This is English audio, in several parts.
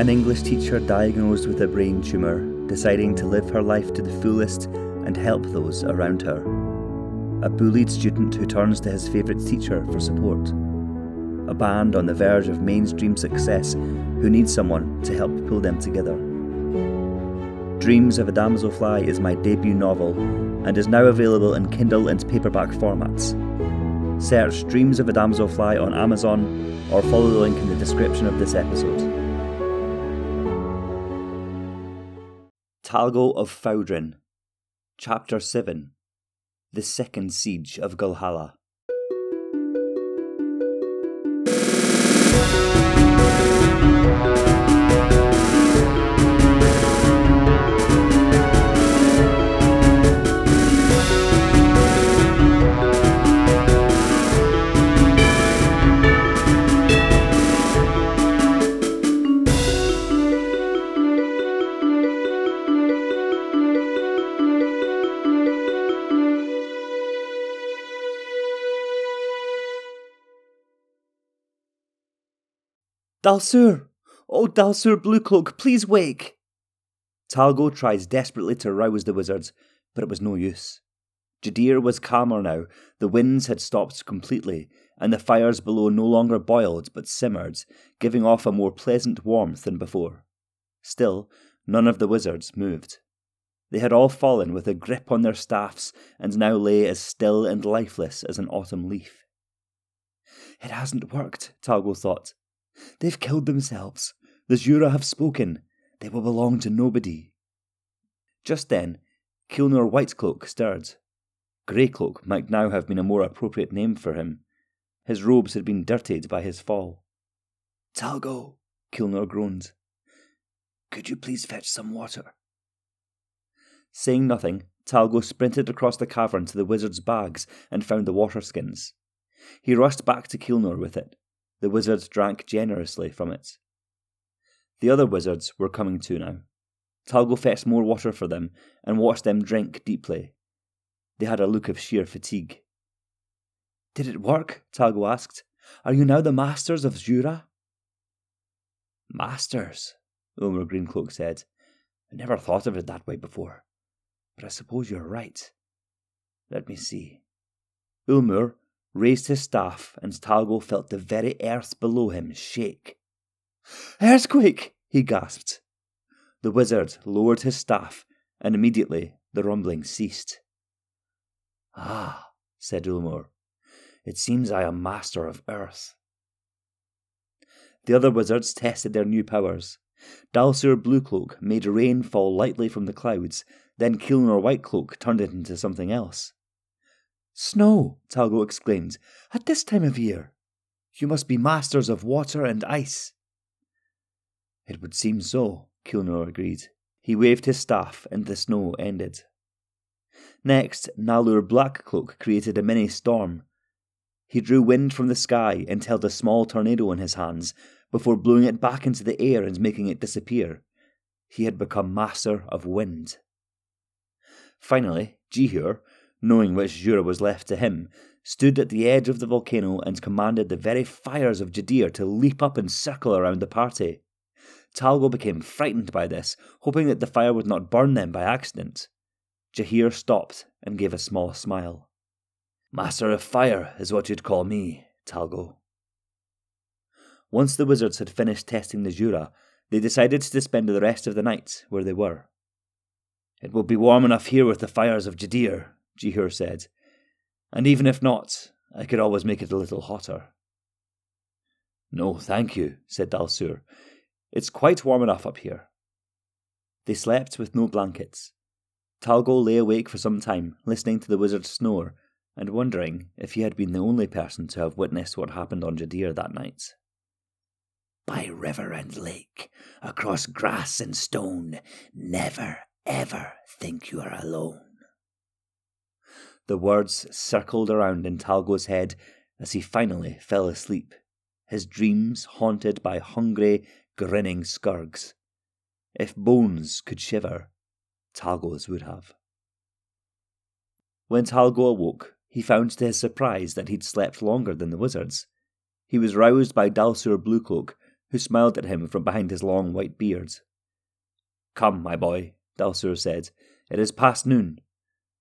An English teacher diagnosed with a brain tumour, deciding to live her life to the fullest and help those around her. A bullied student who turns to his favourite teacher for support. A band on the verge of mainstream success who needs someone to help pull them together. Dreams of a Damselfly is my debut novel and is now available in Kindle and paperback formats. Search Dreams of a Damselfly on Amazon or follow the link in the description of this episode. Talgo of Foudrin, Chapter 7 The Second Siege of Gilhala. Dalsur! Oh, Dalsur Bluecloak, please wake! Talgo tries desperately to rouse the wizards, but it was no use. Jadir was calmer now, the winds had stopped completely, and the fires below no longer boiled but simmered, giving off a more pleasant warmth than before. Still, none of the wizards moved. They had all fallen with a grip on their staffs and now lay as still and lifeless as an autumn leaf. It hasn't worked, Talgo thought. They've killed themselves. The Jura have spoken. They will belong to nobody. Just then, Kilnor Whitecloak stirred. Greycloak might now have been a more appropriate name for him. His robes had been dirtied by his fall. Talgo, Kilnor groaned. Could you please fetch some water? Saying nothing, Talgo sprinted across the cavern to the wizard's bags and found the water skins. He rushed back to Kilnor with it. The wizards drank generously from it. The other wizards were coming to now. Talgo fetched more water for them and watched them drink deeply. They had a look of sheer fatigue. Did it work? Talgo asked. Are you now the masters of Jura? Masters, Ulmer Greencloak said. I never thought of it that way before, but I suppose you're right. Let me see. Ulmer raised his staff, and Talgo felt the very earth below him shake. Earthquake! he gasped. The wizard lowered his staff, and immediately the rumbling ceased. Ah, said Ulmer, it seems I am master of earth. The other wizards tested their new powers. Dalsur Bluecloak made rain fall lightly from the clouds, then Kilnor Whitecloak turned it into something else. Snow, Talgo exclaimed, at this time of year. You must be masters of water and ice. It would seem so, Kilnor agreed. He waved his staff, and the snow ended. Next, Nalur Blackcloak created a mini storm. He drew wind from the sky and held a small tornado in his hands before blowing it back into the air and making it disappear. He had become master of wind. Finally, Jihur, knowing which Jura was left to him, stood at the edge of the volcano and commanded the very fires of Jadir to leap up and circle around the party. Talgo became frightened by this, hoping that the fire would not burn them by accident. Jihur stopped and gave a small smile. Master of Fire is what you'd call me, Talgo. Once the wizards had finished testing the Jura, they decided to spend the rest of the night where they were. It will be warm enough here with the fires of Jadir, Jihur said. And even if not, I could always make it a little hotter. No, thank you, said Dalsur. It's quite warm enough up here. They slept with no blankets. Talgo lay awake for some time, listening to the wizard snore, and wondering if he had been the only person to have witnessed what happened on Jadir that night. By river and lake, across grass and stone, never, ever think you are alone. The words circled around in Talgo's head as he finally fell asleep, his dreams haunted by hungry, grinning skurgs. If bones could shiver, Talgo's would have. When Talgo awoke, he found to his surprise that he'd slept longer than the wizards. He was roused by Dalsur Bluecloak, who smiled at him from behind his long white beard. Come, my boy, Dalsur said. It is past noon.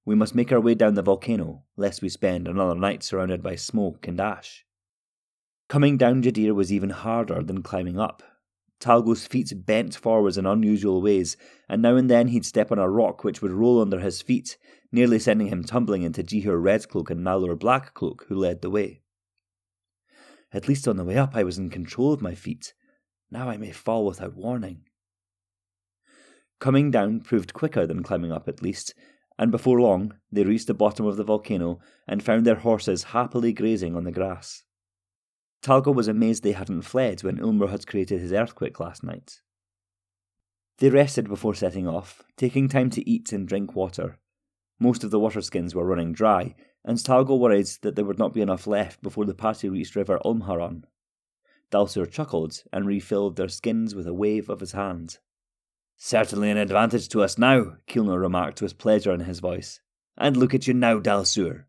We must make our way down the volcano, lest we spend another night surrounded by smoke and ash. Coming down Jadir was even harder than climbing up. Talgo's feet bent forwards in unusual ways, and now and then he'd step on a rock which would roll under his feet, nearly sending him tumbling into Jihur Redcloak and Nalur Blackcloak, who led the way. At least on the way up I was in control of my feet. Now I may fall without warning. Coming down proved quicker than climbing up, at least, and before long they reached the bottom of the volcano and found their horses happily grazing on the grass. Talgo was amazed they hadn't fled when Ulmer had created his earthquake last night. They rested before setting off, taking time to eat and drink water. Most of the water skins were running dry, and Talgo worried that there would not be enough left before the party reached River Ulmharon. Dalsur chuckled and refilled their skins with a wave of his hand. Certainly an advantage to us now, Kilnor remarked with pleasure in his voice. And look at you now, Dalsur.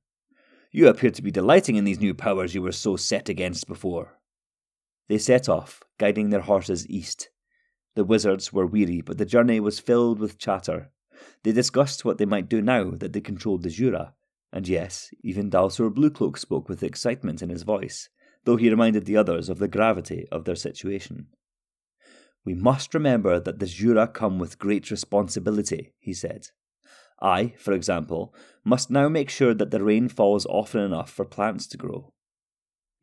You appear to be delighting in these new powers you were so set against before. They set off, guiding their horses east. The wizards were weary, but the journey was filled with chatter. They discussed what they might do now that they controlled the Jura, and yes, even Dalsur Bluecloak spoke with excitement in his voice, though he reminded the others of the gravity of their situation. We must remember that the Jura come with great responsibility, he said. I, for example, must now make sure that the rain falls often enough for plants to grow.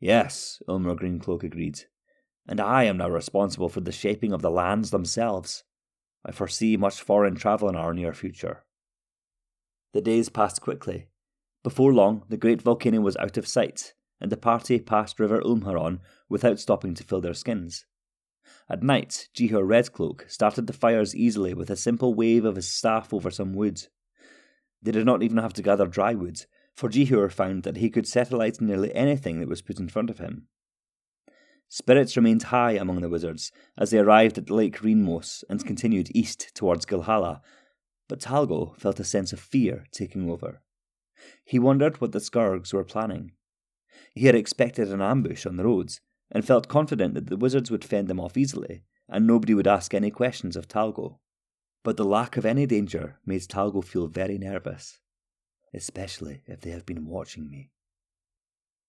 Yes, Ulmer Greencloak agreed, and I am now responsible for the shaping of the lands themselves. I foresee much foreign travel in our near future. The days passed quickly. Before long, the great volcano was out of sight, and the party passed River Ulmharon without stopping to fill their skins. At night, Jihur Redcloak started the fires easily with a simple wave of his staff over some wood. They did not even have to gather dry wood, for Jihur found that he could set alight nearly anything that was put in front of him. Spirits remained high among the wizards as they arrived at Lake Reenmos and continued east towards Gilhala, but Talgo felt a sense of fear taking over. He wondered what the Skurgs were planning. He had expected an ambush on the roads and felt confident that the wizards would fend them off easily and nobody would ask any questions of Talgo but the lack of any danger made Talgo feel very nervous, especially if they have been watching me.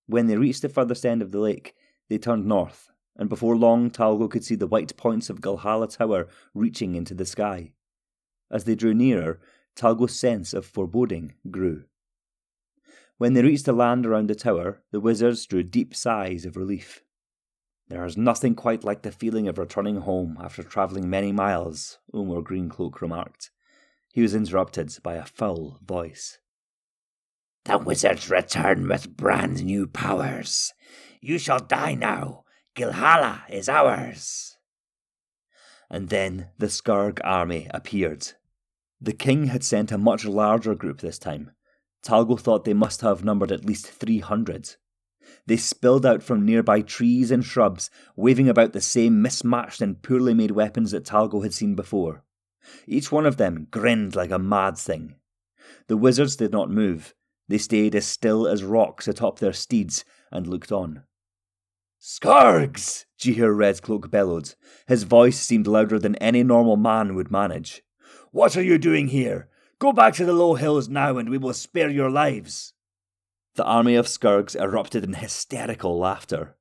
When they reached the furthest end of the lake, they turned north, and before long Talgo could see the white points of Gilhala Tower reaching into the sky. As they drew nearer, Talgo's sense of foreboding grew. When they reached the land around the tower, the wizards drew deep sighs of relief. There is nothing quite like the feeling of returning home after travelling many miles, Ulmer Greencloak remarked. He was interrupted by a foul voice. The wizards return with brand new powers. You shall die now. Gilhala is ours. And then the Skurg army appeared. The king had sent a much larger group this time. Talgo thought they must have numbered at least three hundred. They spilled out from nearby trees and shrubs, waving about the same mismatched and poorly made weapons that Talgo had seen before. Each one of them grinned like a mad thing. The wizards did not move. They stayed as still as rocks atop their steeds and looked on. Skurgs! Jihur Redcloak bellowed. His voice seemed louder than any normal man would manage. What are you doing here? Go back to the low hills now and we will spare your lives. The army of Skurgs erupted in hysterical laughter.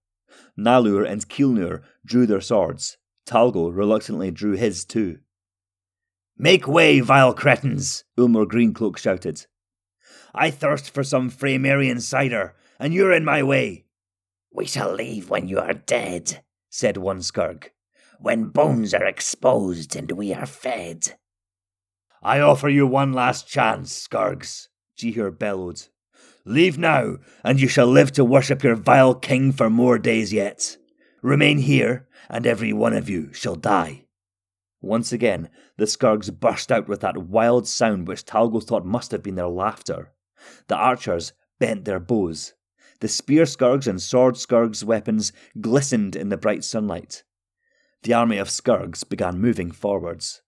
Nalur and Kilnor drew their swords. Talgo reluctantly drew his too. Make way, vile cretins! Ulmer Greencloak shouted. I thirst for some Freymerian cider, and you're in my way. We shall leave when you are dead, said one Skurg, when bones are exposed and we are fed. I offer you one last chance, Skurgs, Jihur bellowed. Leave now, and you shall live to worship your vile king for more days yet. Remain here, and every one of you shall die. Once again, the Skurgs burst out with that wild sound which Talgo thought must have been their laughter. The archers bent their bows. The spear Skurgs and sword Skurgs' weapons glistened in the bright sunlight. The army of Skurgs began moving forwards.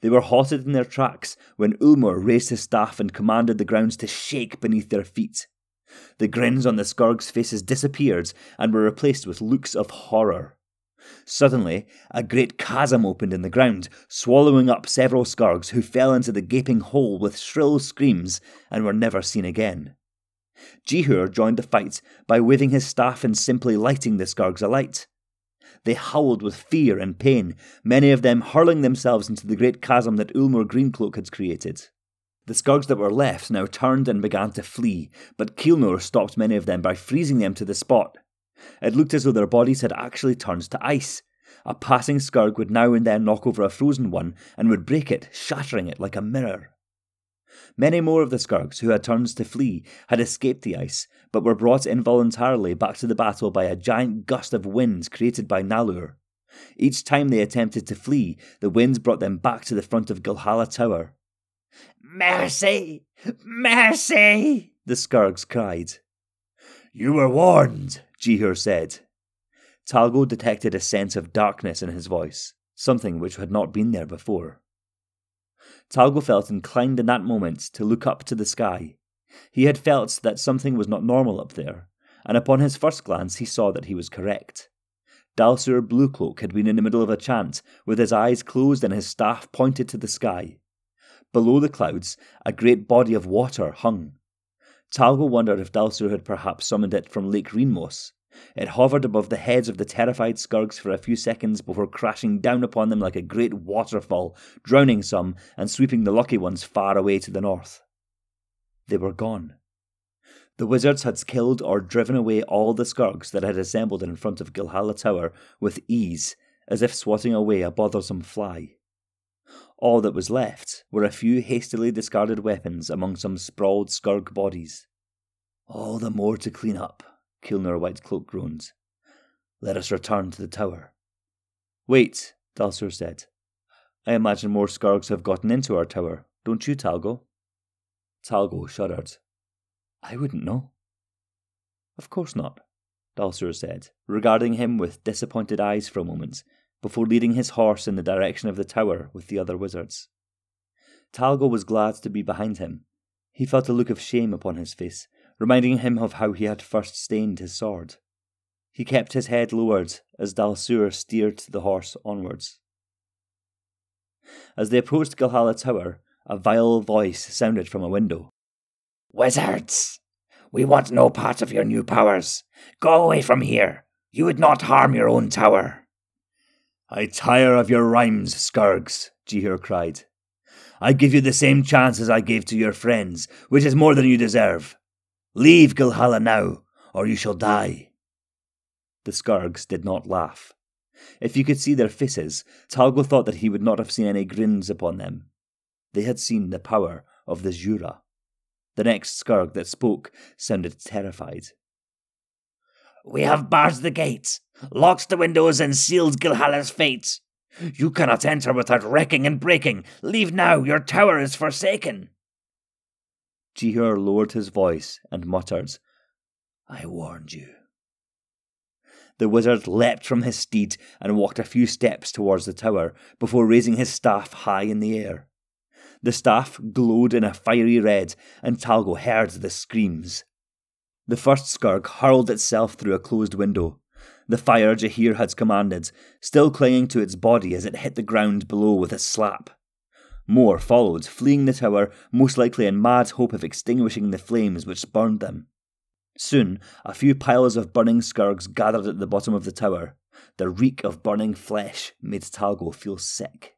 They were halted in their tracks when Ulmer raised his staff and commanded the grounds to shake beneath their feet. The grins on the Skurgs' faces disappeared and were replaced with looks of horror. Suddenly, a great chasm opened in the ground, swallowing up several skurgs who fell into the gaping hole with shrill screams and were never seen again. Jihur joined the fight by waving his staff and simply lighting the skurgs alight. They howled with fear and pain, many of them hurling themselves into the great chasm that Ulmer Greencloak had created. The skurgs that were left now turned and began to flee, but Kilnor stopped many of them by freezing them to the spot. It looked as though their bodies had actually turned to ice. A passing skurg would now and then knock over a frozen one and would break it, shattering it like a mirror. Many more of the skurgs who had turned to flee had escaped the ice, but were brought involuntarily back to the battle by a giant gust of wind created by Nalur. Each time they attempted to flee, the winds brought them back to the front of Gilhala Tower. Mercy! Mercy! The Skurgs cried. You were warned, Jihur said. Talgo detected a sense of darkness in his voice, something which had not been there before. Talgo felt inclined in that moment to look up to the sky. He had felt that something was not normal up there, and upon his first glance he saw that he was correct. Dalsur Bluecloak had been in the middle of a chant, with his eyes closed and his staff pointed to the sky. Below the clouds, a great body of water hung. Talgo wondered if Dalsur had perhaps summoned it from Lake Reenmos. It hovered above the heads of the terrified Skurgs for a few seconds before crashing down upon them like a great waterfall, drowning some and sweeping the lucky ones far away to the north. They were gone. The wizards had killed or driven away all the Skurgs that had assembled in front of Gilhala Tower with ease, as if swatting away a bothersome fly. All that was left were a few hastily discarded weapons among some sprawled Skurg bodies. All the more to clean up, Kilnor Whitecloak groaned. Let us return to the tower. Wait, Dalsur said. I imagine more Skurgs have gotten into our tower, don't you, Talgo? Talgo shuddered. I wouldn't know. Of course not, Dalsur said, regarding him with disappointed eyes for a moment, before leading his horse in the direction of the tower with the other wizards. Talgo was glad to be behind him. He felt a look of shame upon his face, reminding him of how he had first stained his sword. He kept his head lowered as Dalsur steered the horse onwards. As they approached Gilhala Tower, a vile voice sounded from a window. Wizards! We want no part of your new powers. Go away from here. You would not harm your own tower. I tire of your rhymes, Skurgs, Jihur cried. I give you the same chance as I gave to your friends, which is more than you deserve. Leave Gilhala now, or you shall die. The Skurgs did not laugh. If you could see their faces, Talgo thought that he would not have seen any grins upon them. They had seen the power of the Jura. The next Skurg that spoke sounded terrified. We have barred the gates, locked the windows, and sealed Gilhala's fate. You cannot enter without wrecking and breaking. Leave now, your tower is forsaken. Jihur lowered his voice and muttered, I warned you. The wizard leapt from his steed and walked a few steps towards the tower before raising his staff high in the air. The staff glowed in a fiery red, and Talgo heard the screams. The first skurg hurled itself through a closed window. The fire Jihur had commanded, still clinging to its body as it hit the ground below with a slap. More followed, fleeing the tower, most likely in mad hope of extinguishing the flames which burned them. Soon, a few piles of burning skurgs gathered at the bottom of the tower. The reek of burning flesh made Talgo feel sick.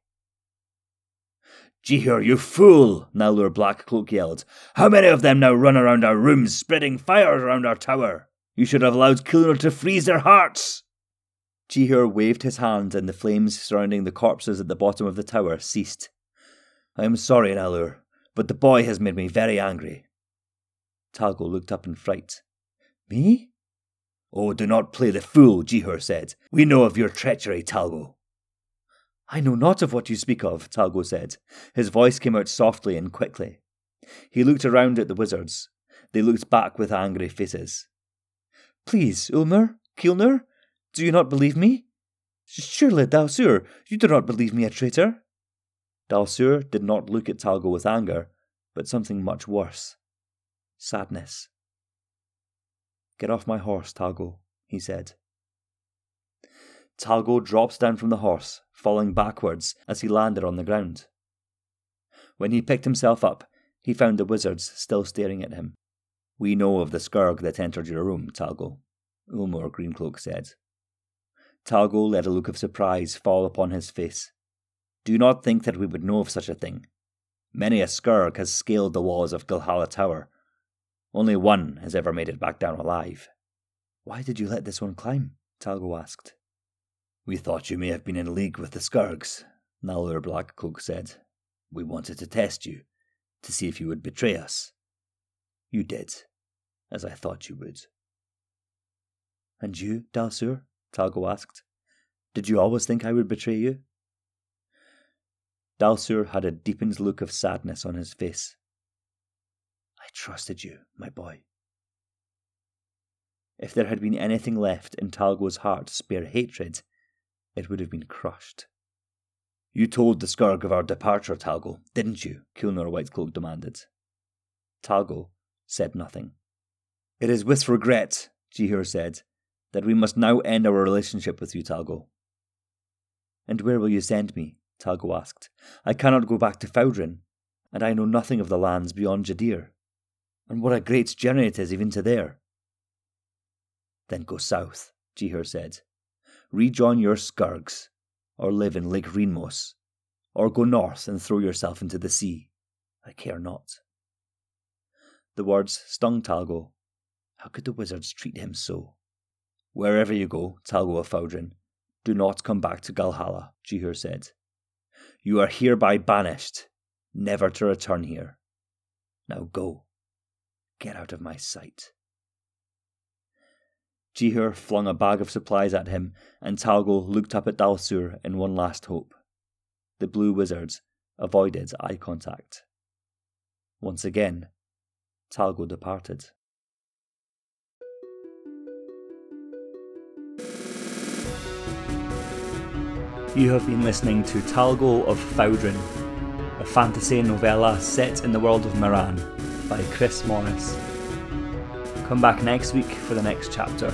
Jihur, you fool! Nalur Blackcloak yelled. How many of them now run around our rooms, spreading fires around our tower? You should have allowed Kilnor to freeze their hearts! Jihur waved his hand, and the flames surrounding the corpses at the bottom of the tower ceased. I am sorry, Nalur, but the boy has made me very angry. Talgo looked up in fright. Me? Oh, do not play the fool, Jihur said. We know of your treachery, Talgo. I know not of what you speak of, Talgo said. His voice came out softly and quickly. He looked around at the wizards. They looked back with angry faces. Please, Ulmer, Kilnor, do you not believe me? Surely, Dalsur, you do not believe me a traitor? Dalsur did not look at Talgo with anger, but something much worse sadness. Get off my horse, Talgo, he said. Talgo drops down from the horse, falling backwards as he landed on the ground. When he picked himself up, he found the wizards still staring at him. We know of the Skurg that entered your room, Talgo, Ulmer Greencloak said. Talgo let a look of surprise fall upon his face. Do not think that we would know of such a thing. Many a Skurg has scaled the walls of Gilhala Tower. Only one has ever made it back down alive. Why did you let this one climb? Talgo asked. We thought you may have been in league with the Skurgs, Nalur Blackcloak said. We wanted to test you, to see if you would betray us. You did, as I thought you would. And you, Dalsur? Talgo asked. Did you always think I would betray you? Dalsur had a deepened look of sadness on his face. I trusted you, my boy. If there had been anything left in Talgo's heart to spare hatred, it would have been crushed. You told the Skurg of our departure, Talgo, didn't you? Kilnor Whitecloak demanded. Talgo said nothing. It is with regret, Jihur said, that we must now end our relationship with you, Talgo. And where will you send me? Talgo asked. I cannot go back to Foudrin, and I know nothing of the lands beyond Jadir. And what a great journey it is even to there. Then go south, Jihur said. Rejoin your skurgs, or live in Lake Reenmos, or go north and throw yourself into the sea. I care not. The words stung Talgo. How could the wizards treat him so? Wherever you go, Talgo of Foudrin, do not come back to Gilhala, Jihur said. You are hereby banished, never to return here. Now go. Get out of my sight. Jihur flung a bag of supplies at him, and Talgo looked up at Dalsur in one last hope. The blue wizards avoided eye contact. Once again, Talgo departed. You have been listening to Talgo of Foudrin, a fantasy novella set in the world of Moran by Chris Morris. Come back next week for the next chapter.